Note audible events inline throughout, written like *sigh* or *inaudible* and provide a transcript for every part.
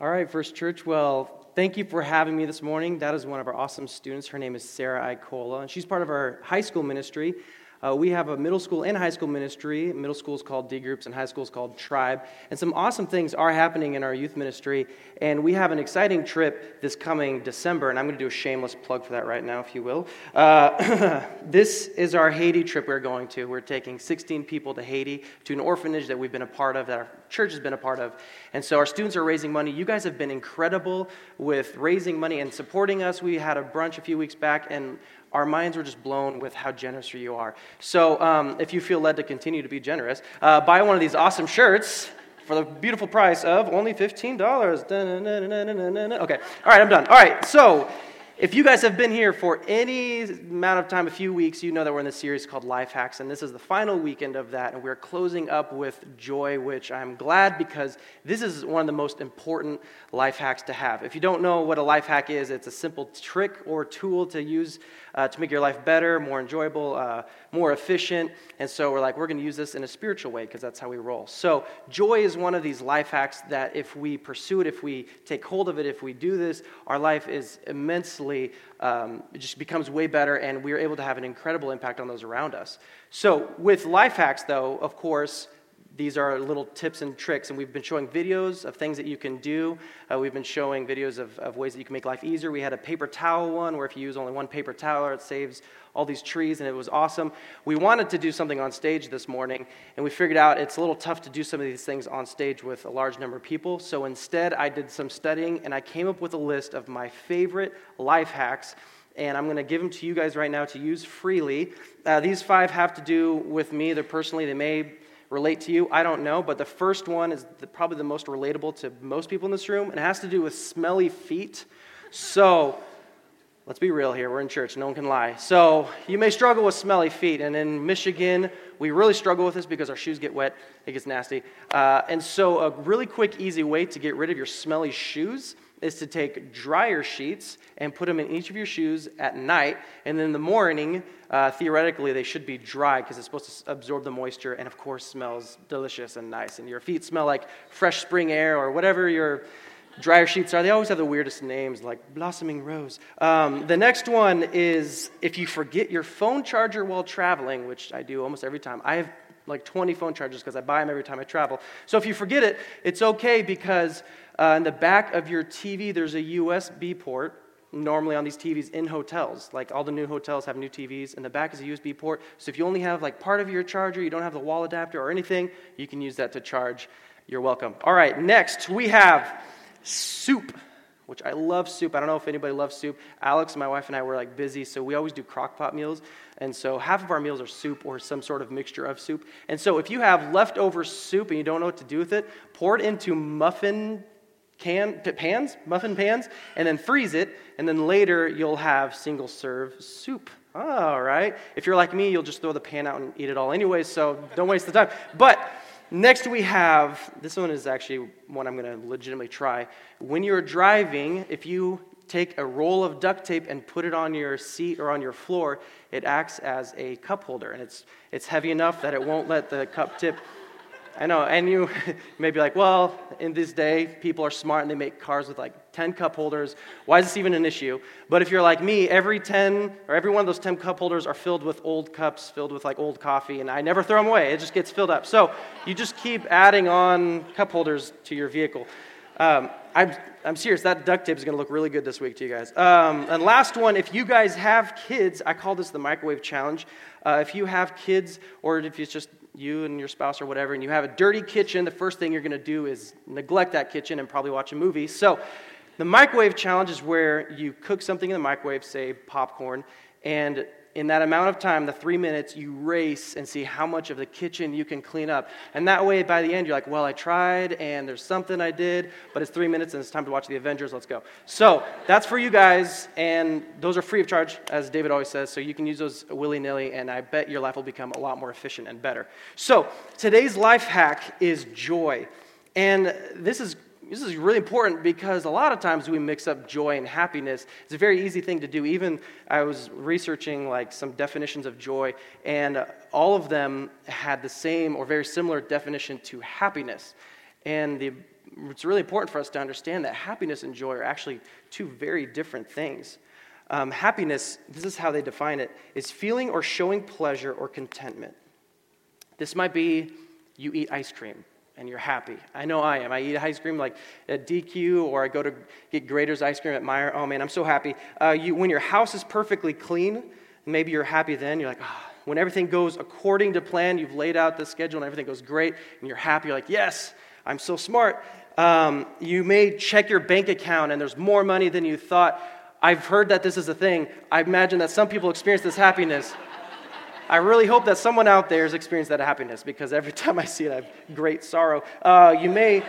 All right, First Church. Well, thank you for having me this morning. That is one of our awesome students. Her name is Sarah Icola, and she's part of our high school ministry. Uh, we have a middle school and high school ministry. Middle school is called D groups, and high school is called Tribe. And some awesome things are happening in our youth ministry. And we have an exciting trip this coming December, and I'm going to do a shameless plug for that right now, if you will. Uh, *coughs* this is our Haiti trip we're going to. We're taking 16 people to Haiti to an orphanage that we've been a part of, that our church has been a part of. And so our students are raising money. You guys have been incredible with raising money and supporting us. We had a brunch a few weeks back, and our minds were just blown with how generous you are. So, um, if you feel led to continue to be generous, uh, buy one of these awesome shirts for the beautiful price of only $15. Okay, all right, I'm done. All right, so if you guys have been here for any amount of time, a few weeks, you know that we're in this series called Life Hacks, and this is the final weekend of that, and we're closing up with joy, which I'm glad because this is one of the most important life hacks to have. If you don't know what a life hack is, it's a simple trick or tool to use uh, to make your life better, more enjoyable, uh, more efficient, and so we're like, we're going to use this in a spiritual way because that's how we roll. So, joy is one of these life hacks that if we pursue it, if we take hold of it, if we do this, our life is immensely um, it just becomes way better, and we are able to have an incredible impact on those around us. So, with life hacks, though, of course, these are little tips and tricks, and we've been showing videos of things that you can do. Uh, we've been showing videos of, of ways that you can make life easier. We had a paper towel one where if you use only one paper towel, it saves all these trees, and it was awesome. We wanted to do something on stage this morning, and we figured out it's a little tough to do some of these things on stage with a large number of people. So instead, I did some studying, and I came up with a list of my favorite life hacks and I'm going to give them to you guys right now to use freely. Uh, these five have to do with me. They're personally, they may relate to you? I don't know, but the first one is the, probably the most relatable to most people in this room, and it has to do with smelly feet. So, let's be real here. We're in church, no one can lie. So, you may struggle with smelly feet, and in Michigan, we really struggle with this because our shoes get wet, it gets nasty. Uh, and so, a really quick, easy way to get rid of your smelly shoes is to take dryer sheets and put them in each of your shoes at night. And then in the morning, uh, theoretically, they should be dry because it's supposed to absorb the moisture and, of course, smells delicious and nice. And your feet smell like fresh spring air or whatever your dryer sheets are. They always have the weirdest names, like Blossoming Rose. Um, the next one is if you forget your phone charger while traveling, which I do almost every time. I have like 20 phone chargers because I buy them every time I travel. So if you forget it, it's okay because uh, in the back of your TV, there's a USB port. Normally on these TVs in hotels, like all the new hotels have new TVs, and the back is a USB port. So if you only have like part of your charger, you don't have the wall adapter or anything, you can use that to charge. You're welcome. All right, next we have soup which I love soup. I don't know if anybody loves soup. Alex, my wife, and I were like busy, so we always do crock pot meals. And so half of our meals are soup or some sort of mixture of soup. And so if you have leftover soup and you don't know what to do with it, pour it into muffin can, pans, muffin pans, and then freeze it, and then later you'll have single serve soup. All right. If you're like me, you'll just throw the pan out and eat it all anyway, so don't waste the time. But next we have this one is actually one I'm going to legitimately try. When you're driving, if you take a roll of duct tape and put it on your seat or on your floor, it acts as a cup holder, and it's, it's heavy enough that it won't let the cup tip I know, and you *laughs* may be like, well, in this day, people are smart and they make cars with like 10 cup holders. Why is this even an issue? But if you're like me, every 10 or every one of those 10 cup holders are filled with old cups, filled with like old coffee, and I never throw them away. It just gets filled up. So you just keep adding on cup holders to your vehicle. Um, I'm, I'm serious, that duct tape is going to look really good this week to you guys. Um, and last one, if you guys have kids, I call this the microwave challenge. Uh, if you have kids, or if it's just you and your spouse or whatever, and you have a dirty kitchen, the first thing you're going to do is neglect that kitchen and probably watch a movie. So, the microwave challenge is where you cook something in the microwave, say popcorn, and in that amount of time, the three minutes, you race and see how much of the kitchen you can clean up. And that way, by the end, you're like, well, I tried, and there's something I did, but it's three minutes and it's time to watch the Avengers. Let's go. So that's for you guys, and those are free of charge, as David always says. So you can use those willy nilly, and I bet your life will become a lot more efficient and better. So today's life hack is joy. And this is this is really important because a lot of times we mix up joy and happiness. It's a very easy thing to do. Even I was researching like some definitions of joy, and all of them had the same or very similar definition to happiness. And the it's really important for us to understand that happiness and joy are actually two very different things. Um, happiness, this is how they define it, is feeling or showing pleasure or contentment. This might be you eat ice cream and you're happy. I know I am. I eat ice cream like at DQ or I go to get Graeter's ice cream at Meijer. Oh man, I'm so happy. Uh, you, when your house is perfectly clean, maybe you're happy then. You're like, oh. when everything goes according to plan, you've laid out the schedule and everything goes great, and you're happy. You're like, yes, I'm so smart. Um, you may check your bank account and there's more money than you thought. I've heard that this is a thing. I imagine that some people experience this happiness. I really hope that someone out there has experienced that happiness because every *laughs* time I see it, I have great sorrow. Uh, you may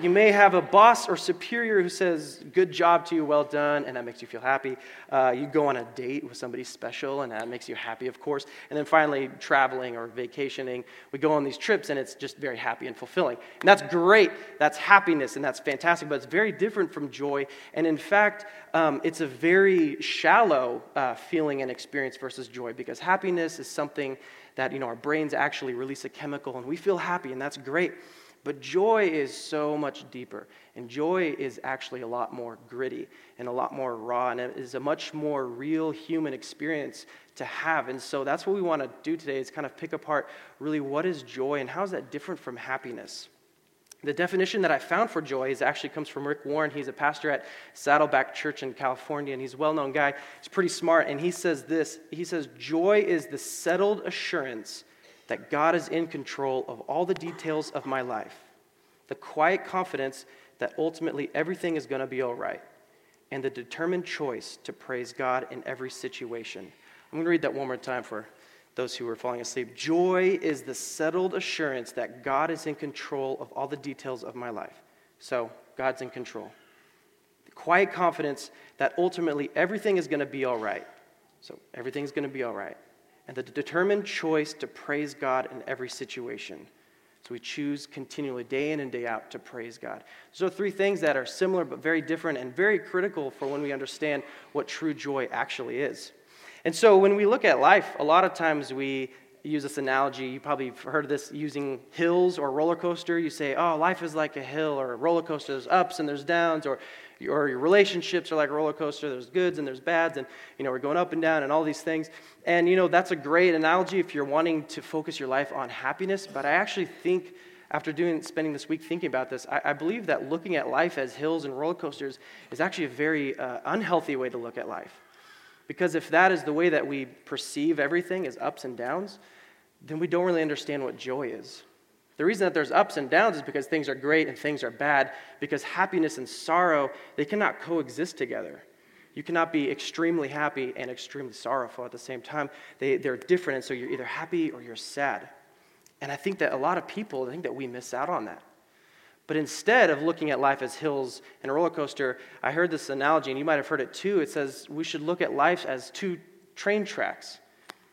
you may have a boss or superior who says, Good job to you, well done, and that makes you feel happy. Uh, you go on a date with somebody special, and that makes you happy, of course. And then finally, traveling or vacationing. We go on these trips, and it's just very happy and fulfilling. And that's great. That's happiness, and that's fantastic, but it's very different from joy. And in fact, um, it's a very shallow uh, feeling and experience versus joy because happiness is something that you know our brains actually release a chemical and we feel happy and that's great but joy is so much deeper. And joy is actually a lot more gritty and a lot more raw. And it is a much more real human experience to have. And so that's what we want to do today is kind of pick apart really what is joy and how is that different from happiness. The definition that I found for joy is actually comes from Rick Warren. He's a pastor at Saddleback Church in California, and he's a well-known guy. He's pretty smart, and he says this. He says, "Joy is the settled assurance that God is in control of all the details of my life, the quiet confidence that ultimately everything is going to be all right, and the determined choice to praise God in every situation. I'm going to read that one more time for those who are falling asleep. Joy is the settled assurance that God is in control of all the details of my life. So, God's in control. The quiet confidence that ultimately everything is going to be all right. So, everything's going to be all right and the determined choice to praise God in every situation. So we choose continually, day in and day out, to praise God. So, three things that are similar but very different and very critical for when we understand what true joy actually is. And so, when we look at life, a lot of times we use this analogy. You probably have heard this using hills or roller coaster. You say, oh, life is like a hill or a roller coaster. There's ups and there's downs, or or your relationships are like a roller coaster. There's goods and there's bads, and you know we're going up and down and all these things. And you know that's a great analogy if you're wanting to focus your life on happiness. But I actually think after doing spending this week thinking about this, I, I believe that looking at life as hills and roller coasters is actually a very uh, unhealthy way to look at life. Because if that is the way that we perceive everything as ups and downs, then we don't really understand what joy is. The reason that there's ups and downs is because things are great and things are bad, because happiness and sorrow, they cannot coexist together. You cannot be extremely happy and extremely sorrowful at the same time. They, they're different, and so you're either happy or you're sad. And I think that a lot of people I think that we miss out on that. But instead of looking at life as hills and a roller coaster, I heard this analogy, and you might have heard it too. It says we should look at life as two train tracks.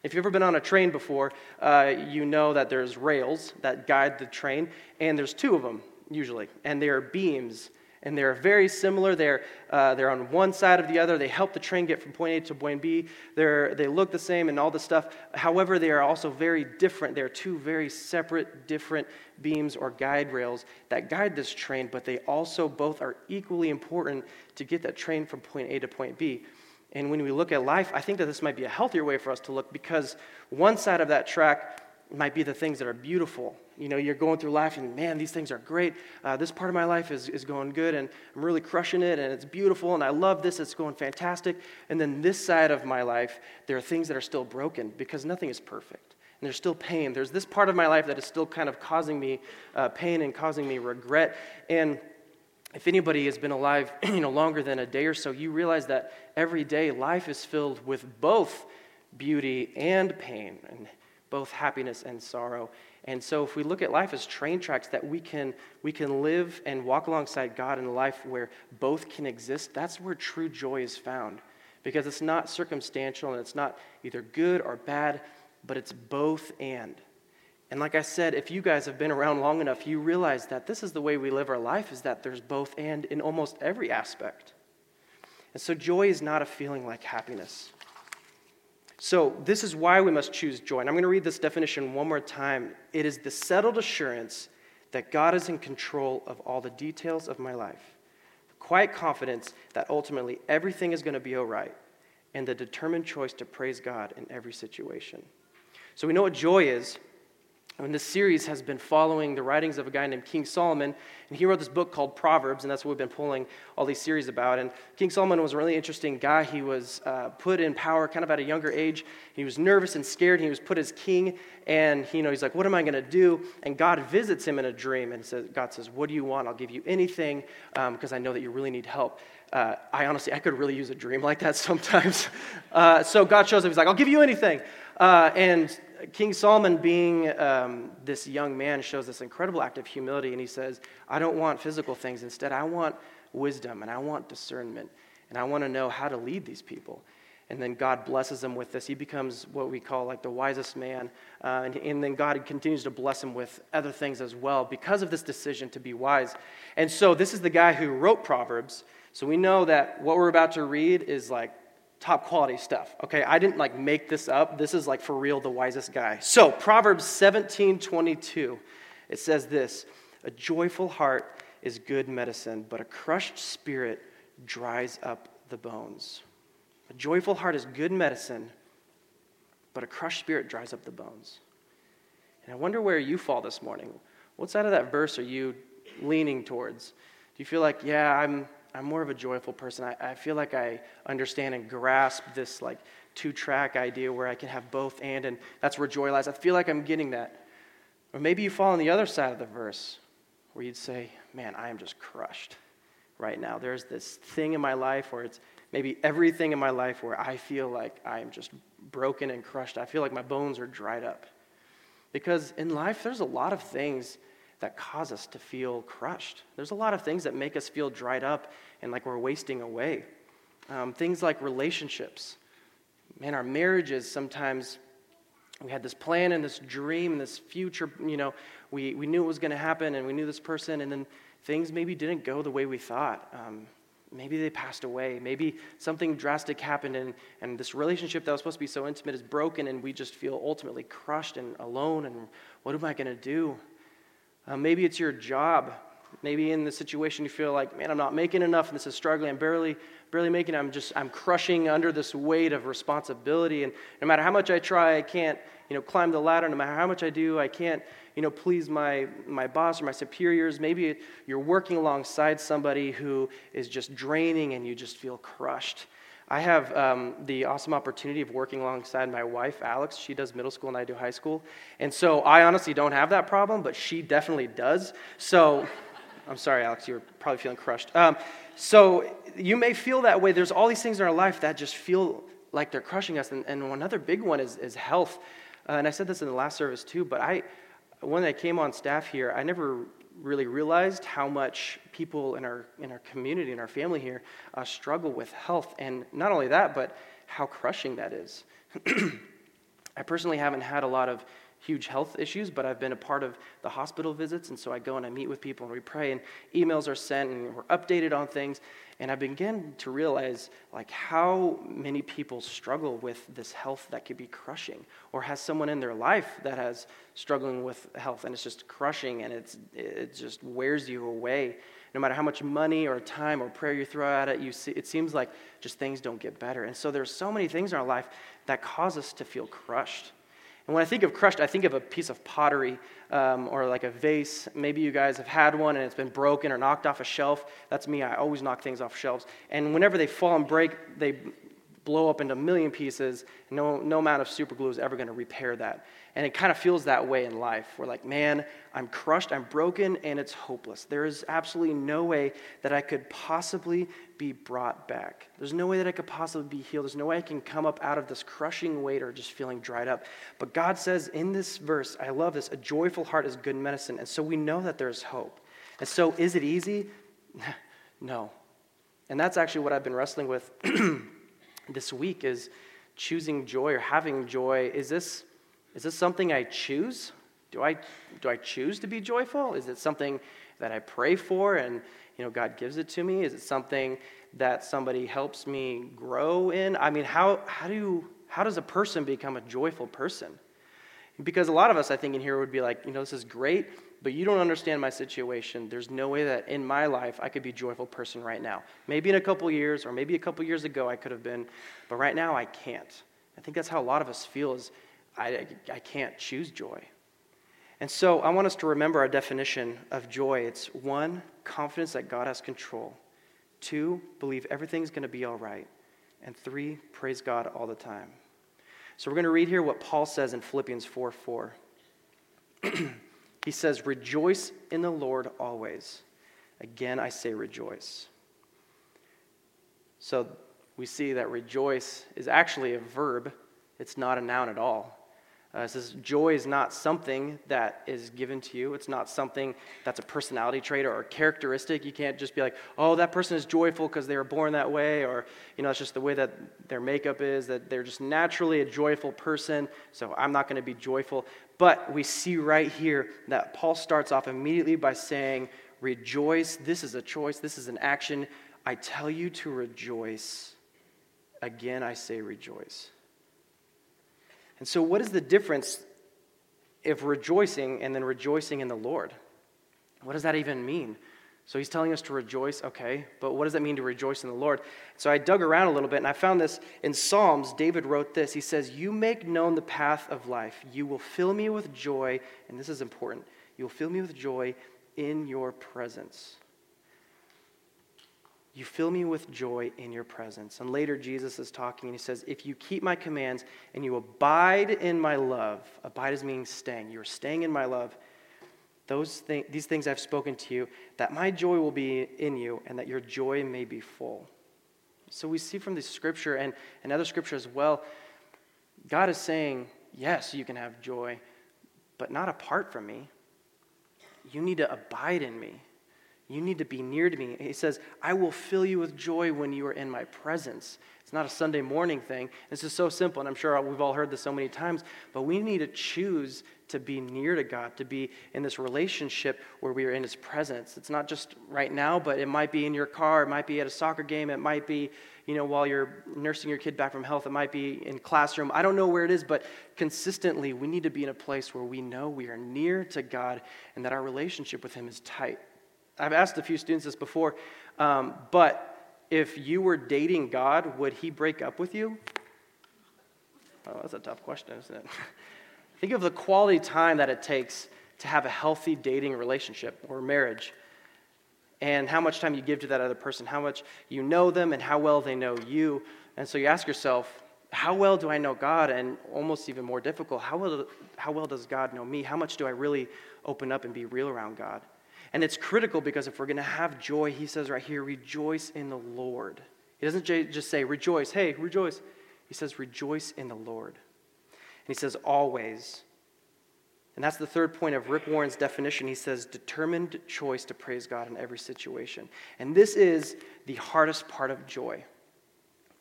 If you've ever been on a train before, uh, you know that there's rails that guide the train, and there's two of them usually, and they are beams. And they're very similar. They're, uh, they're on one side of the other. They help the train get from point A to point B. They're, they look the same and all this stuff. However, they are also very different. They're two very separate, different beams or guide rails that guide this train, but they also both are equally important to get that train from point A to point B. And when we look at life, I think that this might be a healthier way for us to look because one side of that track might be the things that are beautiful. You know, you're going through life and man, these things are great. Uh, this part of my life is, is going good and I'm really crushing it and it's beautiful and I love this, it's going fantastic. And then this side of my life, there are things that are still broken because nothing is perfect. And there's still pain. There's this part of my life that is still kind of causing me uh, pain and causing me regret. And if anybody has been alive *clears throat* you know, longer than a day or so, you realize that every day life is filled with both beauty and pain, and both happiness and sorrow. And so, if we look at life as train tracks that we can, we can live and walk alongside God in a life where both can exist, that's where true joy is found. Because it's not circumstantial and it's not either good or bad, but it's both and. And like I said, if you guys have been around long enough, you realize that this is the way we live our life is that there's both and in almost every aspect. And so joy is not a feeling like happiness. So this is why we must choose joy. And I'm going to read this definition one more time. It is the settled assurance that God is in control of all the details of my life, the quiet confidence that ultimately everything is going to be all right, and the determined choice to praise God in every situation. So we know what joy is and this series has been following the writings of a guy named King Solomon, and he wrote this book called Proverbs, and that's what we've been pulling all these series about. And King Solomon was a really interesting guy. He was uh, put in power kind of at a younger age. He was nervous and scared. He was put as king, and you know he's like, "What am I going to do?" And God visits him in a dream, and says, "God says, what do you want? I'll give you anything, because um, I know that you really need help." Uh, I honestly, I could really use a dream like that *laughs* sometimes. Uh, so God shows up. He's like, "I'll give you anything," uh, and King Solomon, being um, this young man, shows this incredible act of humility, and he says, I don't want physical things. Instead, I want wisdom, and I want discernment, and I want to know how to lead these people. And then God blesses him with this. He becomes what we call like the wisest man. Uh, and, and then God continues to bless him with other things as well because of this decision to be wise. And so, this is the guy who wrote Proverbs. So, we know that what we're about to read is like top quality stuff. Okay, I didn't like make this up. This is like for real the wisest guy. So, Proverbs 17 22, it says this A joyful heart is good medicine, but a crushed spirit dries up the bones. A joyful heart is good medicine, but a crushed spirit dries up the bones. And I wonder where you fall this morning. What side of that verse are you leaning towards? Do you feel like, yeah, I'm I'm more of a joyful person. I, I feel like I understand and grasp this like two track idea where I can have both and, and that's where joy lies. I feel like I'm getting that. Or maybe you fall on the other side of the verse where you'd say, Man, I am just crushed right now. There's this thing in my life where it's maybe everything in my life where I feel like I am just broken and crushed. I feel like my bones are dried up. Because in life, there's a lot of things that cause us to feel crushed. There's a lot of things that make us feel dried up and like we're wasting away. Um, things like relationships. Man, our marriages sometimes, we had this plan and this dream and this future, you know, we, we knew it was going to happen and we knew this person, and then things maybe didn't go the way we thought. Um, maybe they passed away. Maybe something drastic happened, and, and this relationship that was supposed to be so intimate is broken, and we just feel ultimately crushed and alone. And what am I going to do? Uh, maybe it's your job. Maybe in the situation you feel like, man, I'm not making enough, and this is struggling. I'm barely, barely making. I'm just, I'm crushing under this weight of responsibility, and no matter how much I try, I can't, you know, climb the ladder. No matter how much I do, I can't, you know, please my my boss or my superiors. Maybe you're working alongside somebody who is just draining, and you just feel crushed. I have um, the awesome opportunity of working alongside my wife, Alex. She does middle school and I do high school. And so I honestly don't have that problem, but she definitely does. So *laughs* I'm sorry, Alex, you're probably feeling crushed. Um, so you may feel that way. There's all these things in our life that just feel like they're crushing us. And, and another big one is, is health. Uh, and I said this in the last service too, but I, when I came on staff here, I never really realized how much people in our, in our community, in our family here, uh, struggle with health. And not only that, but how crushing that is. *clears throat* I personally haven't had a lot of huge health issues, but I've been a part of the hospital visits, and so I go and I meet with people and we pray, and emails are sent, and we're updated on things. And I begin to realize like how many people struggle with this health that could be crushing, or has someone in their life that has struggling with health, and it's just crushing, and it's it just wears you away. No matter how much money or time or prayer you throw at it, you see, it seems like just things don't get better. And so there's so many things in our life that cause us to feel crushed. And when I think of crushed, I think of a piece of pottery um, or like a vase. Maybe you guys have had one and it's been broken or knocked off a shelf. That's me. I always knock things off shelves. And whenever they fall and break, they blow up into a million pieces. No, no amount of super glue is ever going to repair that. And it kind of feels that way in life. We're like, man, I'm crushed, I'm broken, and it's hopeless. There is absolutely no way that I could possibly be brought back. There's no way that I could possibly be healed. There's no way I can come up out of this crushing weight or just feeling dried up. But God says in this verse, I love this, a joyful heart is good medicine. And so we know that there's hope. And so is it easy? *laughs* no. And that's actually what I've been wrestling with *clears throat* this week is choosing joy or having joy. Is this is this something I choose? Do I, do I choose to be joyful? Is it something that I pray for and you know, God gives it to me? Is it something that somebody helps me grow in? I mean, how, how, do, how does a person become a joyful person? Because a lot of us, I think, in here would be like, you know, this is great, but you don't understand my situation. There's no way that in my life I could be a joyful person right now. Maybe in a couple years, or maybe a couple years ago I could have been, but right now I can't. I think that's how a lot of us feel is I, I can't choose joy. And so I want us to remember our definition of joy. It's one, confidence that God has control. Two, believe everything's going to be all right. And three, praise God all the time. So we're going to read here what Paul says in Philippians 4 4. *clears throat* he says, Rejoice in the Lord always. Again, I say rejoice. So we see that rejoice is actually a verb, it's not a noun at all. Uh, it says joy is not something that is given to you. It's not something that's a personality trait or a characteristic. You can't just be like, oh, that person is joyful because they were born that way, or, you know, it's just the way that their makeup is, that they're just naturally a joyful person, so I'm not going to be joyful. But we see right here that Paul starts off immediately by saying, rejoice. This is a choice, this is an action. I tell you to rejoice. Again, I say rejoice. And so, what is the difference if rejoicing and then rejoicing in the Lord? What does that even mean? So he's telling us to rejoice, okay, but what does that mean to rejoice in the Lord? So I dug around a little bit and I found this in Psalms. David wrote this. He says, You make known the path of life. You will fill me with joy, and this is important. You will fill me with joy in your presence. You fill me with joy in your presence. And later, Jesus is talking and he says, If you keep my commands and you abide in my love, abide is meaning staying. You're staying in my love. Those th- these things I've spoken to you, that my joy will be in you and that your joy may be full. So we see from the scripture and, and other scripture as well, God is saying, Yes, you can have joy, but not apart from me. You need to abide in me. You need to be near to me. He says, I will fill you with joy when you are in my presence. It's not a Sunday morning thing. This is so simple, and I'm sure we've all heard this so many times, but we need to choose to be near to God, to be in this relationship where we are in His presence. It's not just right now, but it might be in your car, it might be at a soccer game, it might be, you know, while you're nursing your kid back from health, it might be in classroom. I don't know where it is, but consistently we need to be in a place where we know we are near to God and that our relationship with Him is tight. I've asked a few students this before, um, but if you were dating God, would he break up with you? Oh, that's a tough question, isn't it? *laughs* Think of the quality time that it takes to have a healthy dating relationship or marriage, and how much time you give to that other person, how much you know them, and how well they know you. And so you ask yourself, how well do I know God? And almost even more difficult, how well, how well does God know me? How much do I really open up and be real around God? And it's critical because if we're going to have joy, he says right here, rejoice in the Lord. He doesn't just say, rejoice, hey, rejoice. He says, rejoice in the Lord. And he says, always. And that's the third point of Rick Warren's definition. He says, determined choice to praise God in every situation. And this is the hardest part of joy.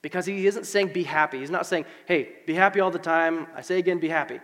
Because he isn't saying be happy. He's not saying, hey, be happy all the time. I say again, be happy.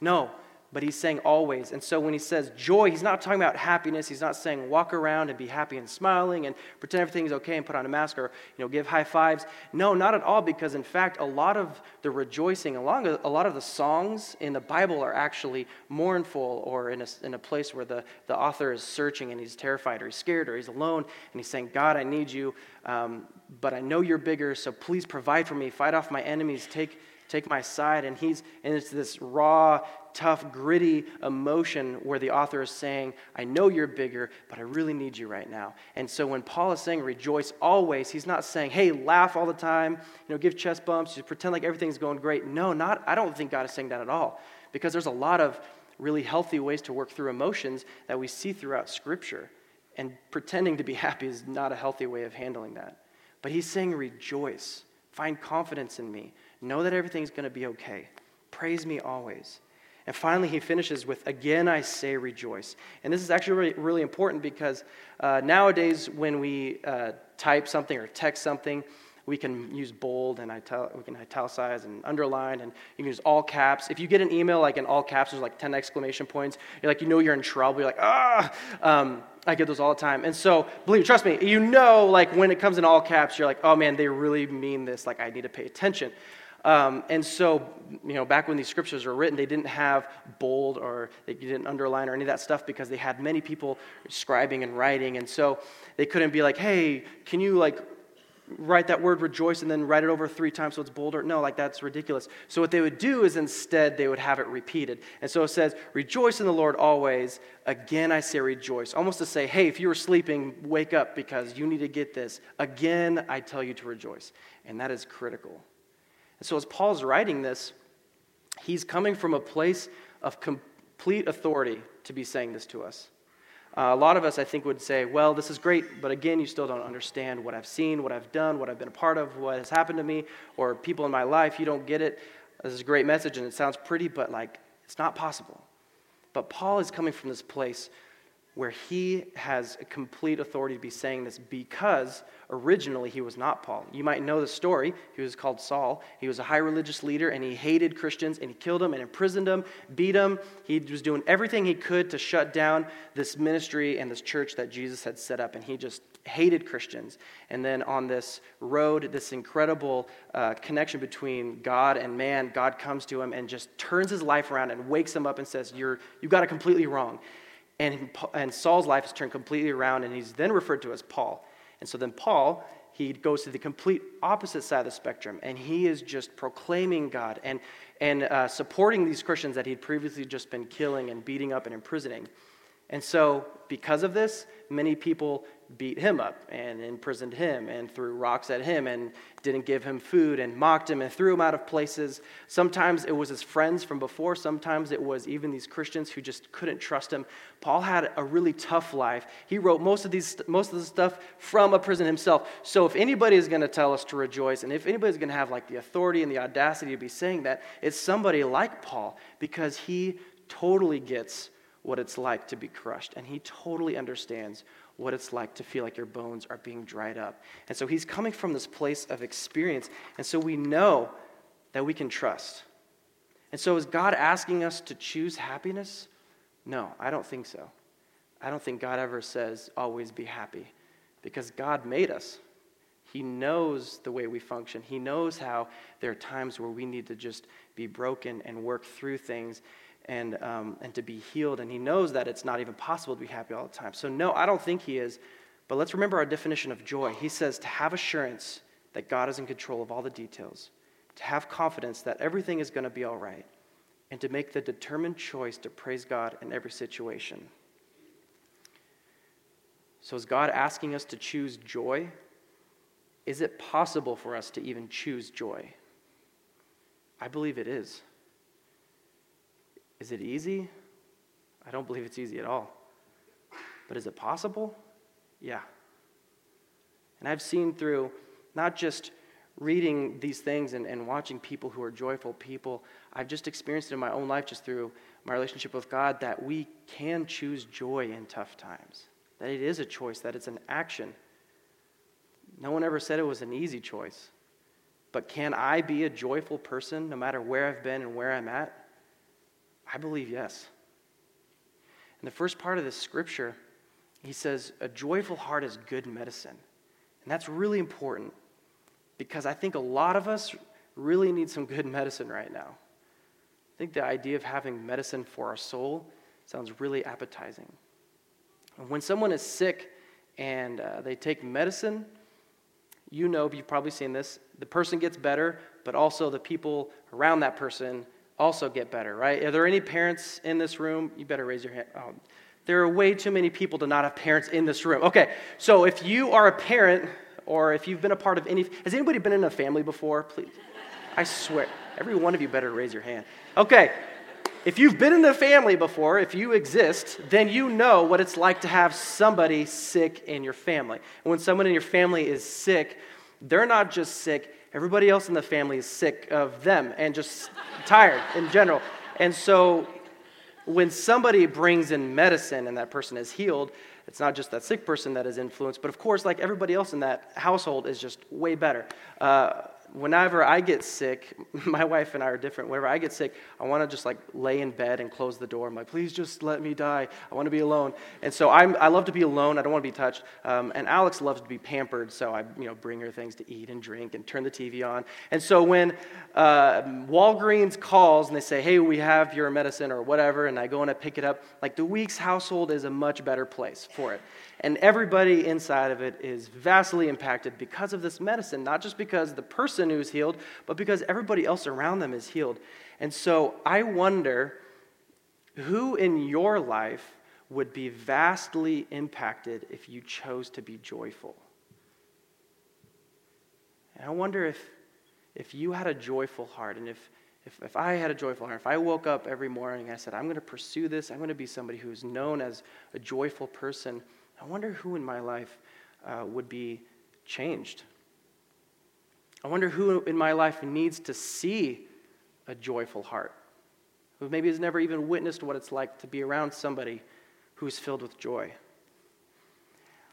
No, but he's saying always. And so when he says joy, he's not talking about happiness. He's not saying walk around and be happy and smiling and pretend everything's okay and put on a mask or you know give high fives. No, not at all. Because in fact, a lot of the rejoicing, a lot of, a lot of the songs in the Bible are actually mournful or in a, in a place where the, the author is searching and he's terrified or he's scared or he's alone and he's saying, God, I need you, um, but I know you're bigger, so please provide for me. Fight off my enemies. Take take my side and he's and it's this raw tough, gritty emotion where the author is saying, I know you're bigger, but I really need you right now. And so when Paul is saying rejoice always, he's not saying, hey, laugh all the time, you know, give chest bumps, just pretend like everything's going great. No, not I don't think God is saying that at all. Because there's a lot of really healthy ways to work through emotions that we see throughout Scripture. And pretending to be *laughs* happy is not a healthy way of handling that. But he's saying, rejoice. Find confidence in me. Know that everything's going to be okay. Praise me always. And finally, he finishes with, Again I say rejoice. And this is actually really, really important because uh, nowadays, when we uh, type something or text something, we can use bold and ital- we can italicize and underline and you can use all caps. If you get an email like in all caps, there's like 10 exclamation points, you're like, you know you're in trouble. You're like, ah! Um, I get those all the time. And so, believe trust me, you know, like when it comes in all caps, you're like, oh man, they really mean this. Like, I need to pay attention. Um, and so, you know, back when these scriptures were written, they didn't have bold or they didn't underline or any of that stuff because they had many people scribing and writing. And so they couldn't be like, hey, can you like write that word rejoice and then write it over three times so it's bolder. No, like that's ridiculous. So what they would do is instead they would have it repeated. And so it says, Rejoice in the Lord always. Again I say rejoice. Almost to say, hey, if you were sleeping, wake up because you need to get this. Again I tell you to rejoice. And that is critical. And so as Paul's writing this, he's coming from a place of complete authority to be saying this to us. Uh, a lot of us, I think, would say, well, this is great, but again, you still don't understand what I've seen, what I've done, what I've been a part of, what has happened to me, or people in my life. You don't get it. This is a great message and it sounds pretty, but like, it's not possible. But Paul is coming from this place where he has complete authority to be saying this because originally he was not Paul. You might know the story. He was called Saul. He was a high religious leader and he hated Christians and he killed them and imprisoned them, beat them. He was doing everything he could to shut down this ministry and this church that Jesus had set up and he just hated Christians. And then on this road, this incredible uh, connection between God and man, God comes to him and just turns his life around and wakes him up and says, You're, You got it completely wrong. And, and Saul's life is turned completely around, and he's then referred to as Paul. And so then Paul, he goes to the complete opposite side of the spectrum, and he is just proclaiming God and, and uh, supporting these Christians that he'd previously just been killing and beating up and imprisoning. And so, because of this, many people beat him up and imprisoned him and threw rocks at him and didn't give him food and mocked him and threw him out of places. Sometimes it was his friends from before, sometimes it was even these Christians who just couldn't trust him. Paul had a really tough life. He wrote most of these most of the stuff from a prison himself. So if anybody is going to tell us to rejoice and if anybody's going to have like the authority and the audacity to be saying that, it's somebody like Paul because he totally gets what it's like to be crushed, and he totally understands what it's like to feel like your bones are being dried up. And so he's coming from this place of experience, and so we know that we can trust. And so is God asking us to choose happiness? No, I don't think so. I don't think God ever says, always be happy, because God made us. He knows the way we function. He knows how there are times where we need to just be broken and work through things and, um, and to be healed. And he knows that it's not even possible to be happy all the time. So, no, I don't think he is. But let's remember our definition of joy. He says to have assurance that God is in control of all the details, to have confidence that everything is going to be all right, and to make the determined choice to praise God in every situation. So, is God asking us to choose joy? Is it possible for us to even choose joy? I believe it is. Is it easy? I don't believe it's easy at all. But is it possible? Yeah. And I've seen through not just reading these things and, and watching people who are joyful people, I've just experienced it in my own life just through my relationship with God that we can choose joy in tough times. That it is a choice, that it's an action. No one ever said it was an easy choice. But can I be a joyful person no matter where I've been and where I'm at? I believe yes. In the first part of this scripture, he says, A joyful heart is good medicine. And that's really important because I think a lot of us really need some good medicine right now. I think the idea of having medicine for our soul sounds really appetizing. And When someone is sick and uh, they take medicine, you know, you've probably seen this, the person gets better, but also the people around that person also get better, right? Are there any parents in this room? You better raise your hand. Oh, there are way too many people to not have parents in this room. Okay, so if you are a parent or if you've been a part of any, has anybody been in a family before? Please. I swear, every one of you better raise your hand. Okay, if you've been in a family before, if you exist, then you know what it's like to have somebody sick in your family. And when someone in your family is sick, they're not just sick, Everybody else in the family is sick of them and just tired in general. And so when somebody brings in medicine and that person is healed, it's not just that sick person that is influenced, but of course, like everybody else in that household is just way better. Uh, whenever I get sick, *laughs* my wife and I are different. Whenever I get sick, I want to just like lay in bed and close the door. I'm like, please just let me die. I want to be alone. And so I'm, I love to be alone. I don't want to be touched. Um, and Alex loves to be pampered, so I you know bring her things to eat and drink and turn the TV on. And so when uh, Walgreens calls and they say, hey, we have your medicine or whatever, and I go and I pick it up, like the Weeks household is a much better place for it. And everybody inside of it is vastly impacted because of this medicine, not just because the person who's healed, but because everybody else around them is healed. And so I wonder who in your life would be vastly impacted if you chose to be joyful. And I wonder if, if you had a joyful heart and if, if, if I had a joyful heart, if I woke up every morning and I said, I'm going to pursue this, I'm going to be somebody who's known as a joyful person I wonder who in my life uh, would be changed. I wonder who in my life needs to see a joyful heart, who maybe has never even witnessed what it's like to be around somebody who's filled with joy.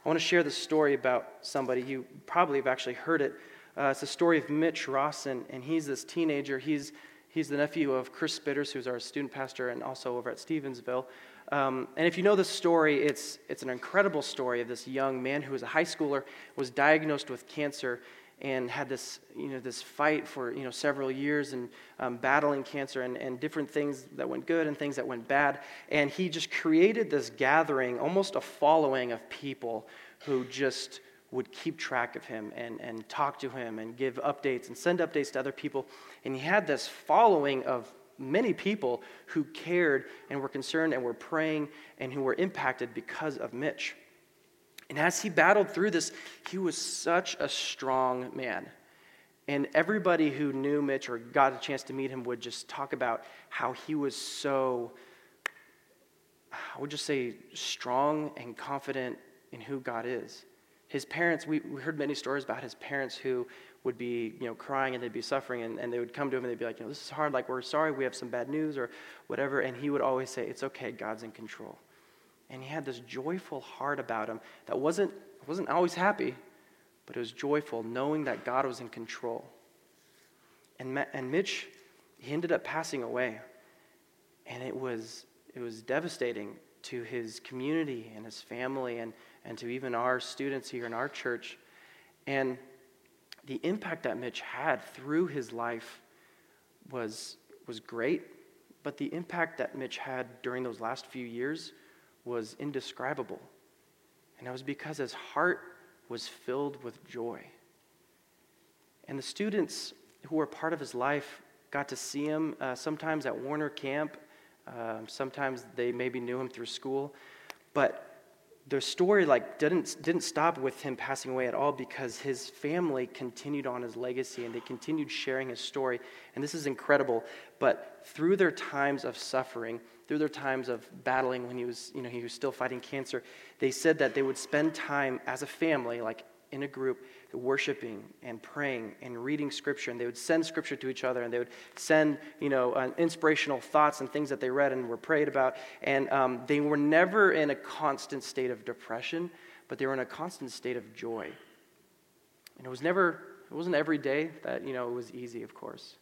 I want to share this story about somebody. You probably have actually heard it. Uh, it's the story of Mitch Rawson, and he's this teenager. He's, he's the nephew of Chris Spitters, who's our student pastor and also over at Stevensville. Um, and if you know the story, it's, it's an incredible story of this young man who was a high schooler, was diagnosed with cancer, and had this, you know, this fight for you know, several years and um, battling cancer and, and different things that went good and things that went bad. And he just created this gathering, almost a following of people who just would keep track of him and, and talk to him and give updates and send updates to other people. And he had this following of many people who cared and were concerned and were praying and who were impacted because of Mitch. And as he battled through this, he was such a strong man. And everybody who knew Mitch or got a chance to meet him would just talk about how he was so, I would just say, strong and confident in who God is. His parents, we, we heard many stories about his parents who would be, you know, crying and they'd be suffering and, and they would come to him and they'd be like, you know, this is hard, like we're sorry, we have some bad news or whatever. And he would always say, it's okay, God's in control. And he had this joyful heart about him that wasn't, wasn't always happy, but it was joyful, knowing that God was in control. And, and Mitch, he ended up passing away. And it was, it was devastating to his community and his family and, and to even our students here in our church. And the impact that Mitch had through his life was, was great, but the impact that Mitch had during those last few years was indescribable. And that was because his heart was filled with joy. And the students who were part of his life got to see him uh, sometimes at Warner Camp. Uh, sometimes they maybe knew him through school. But the story like didn't didn't stop with him passing away at all because his family continued on his legacy and they continued sharing his story. And this is incredible. But through their times of suffering through their times of battling when he was you know he was still fighting cancer they said that they would spend time as a family like in a group worshiping and praying and reading scripture and they would send scripture to each other and they would send you know uh, inspirational thoughts and things that they read and were prayed about. And um, they were never in a constant state of depression but they were in a constant state of joy. And it was never it wasn't every day that you know it was easy of course.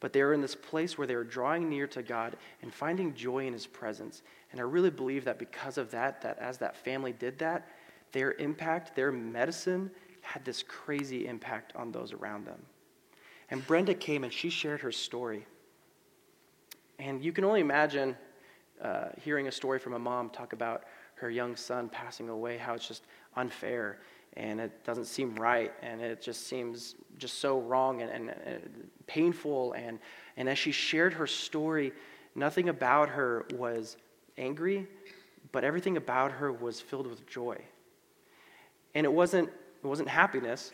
But they were in this place where they were drawing near to god and finding joy in his presence. And i really believe that because of that that as that family did that their impact, their medicine, had this crazy impact on those around them. And Brenda came and she shared her story. And you can only imagine uh, hearing a story from a mom talk about her young son passing away, how it's just unfair and it doesn't seem right and it just seems just so wrong and, and, and painful. And, and as she shared her story, nothing about her was angry, but everything about her was filled with joy. And it wasn't, it wasn't happiness,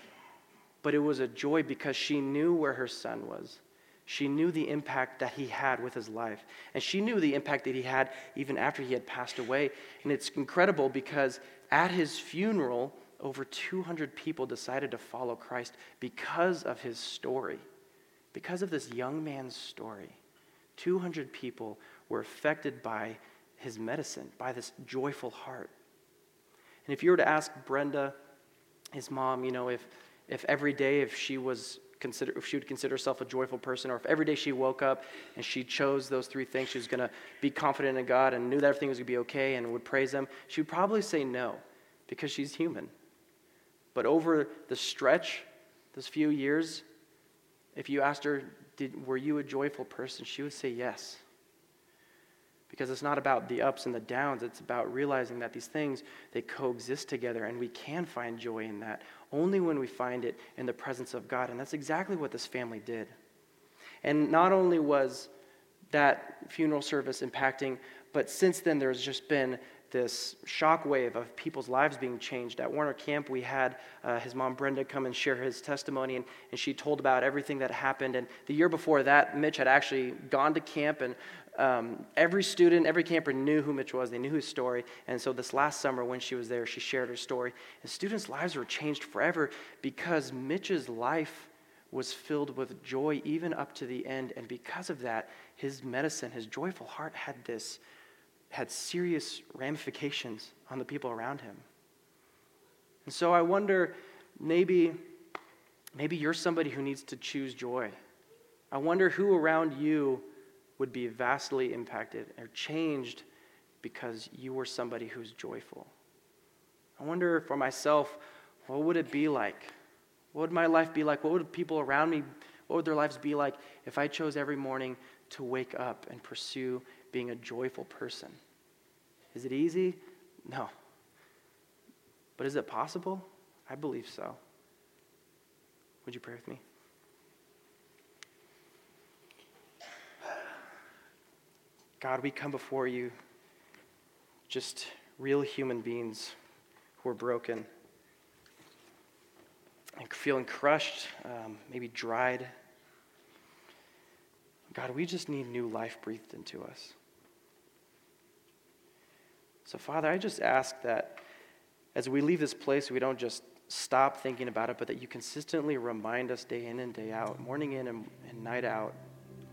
but it was a joy because she knew where her son was. She knew the impact that he had with his life. And she knew the impact that he had even after he had passed away. And it's incredible because at his funeral, over 200 people decided to follow Christ because of his story, because of this young man's story. 200 people were affected by his medicine, by this joyful heart. And if you were to ask Brenda, his mom, you know, if, if every day, if she was consider, if she would consider herself a joyful person, or if every day she woke up and she chose those three things, she was going to be confident in God and knew that everything was going to be okay and would praise Him, she would probably say no because she's human. But over the stretch, those few years, if you asked her, Did, Were you a joyful person? she would say yes. Because it's not about the ups and the downs, it's about realizing that these things, they coexist together, and we can find joy in that only when we find it in the presence of God. And that's exactly what this family did. And not only was that funeral service impacting, but since then there's just been this shockwave of people's lives being changed. At Warner Camp, we had uh, his mom Brenda come and share his testimony, and, and she told about everything that happened. And the year before that, Mitch had actually gone to camp, and um, every student, every camper knew who Mitch was. They knew his story. And so this last summer, when she was there, she shared her story. And students' lives were changed forever because Mitch's life was filled with joy even up to the end. And because of that, his medicine, his joyful heart had this had serious ramifications on the people around him. And so I wonder maybe maybe you're somebody who needs to choose joy. I wonder who around you would be vastly impacted or changed because you were somebody who's joyful. I wonder for myself, what would it be like? What would my life be like? What would people around me, what would their lives be like if I chose every morning to wake up and pursue being a joyful person. Is it easy? No. But is it possible? I believe so. Would you pray with me? God, we come before you just real human beings who are broken and feeling crushed, um, maybe dried. God, we just need new life breathed into us. So, Father, I just ask that as we leave this place, we don't just stop thinking about it, but that you consistently remind us day in and day out, morning in and, and night out,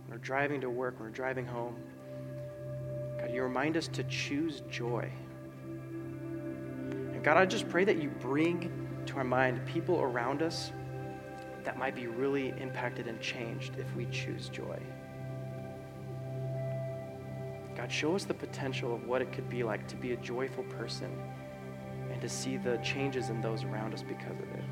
when we're driving to work, when we're driving home. God, you remind us to choose joy. And God, I just pray that you bring to our mind people around us that might be really impacted and changed if we choose joy. God, show us the potential of what it could be like to be a joyful person and to see the changes in those around us because of it.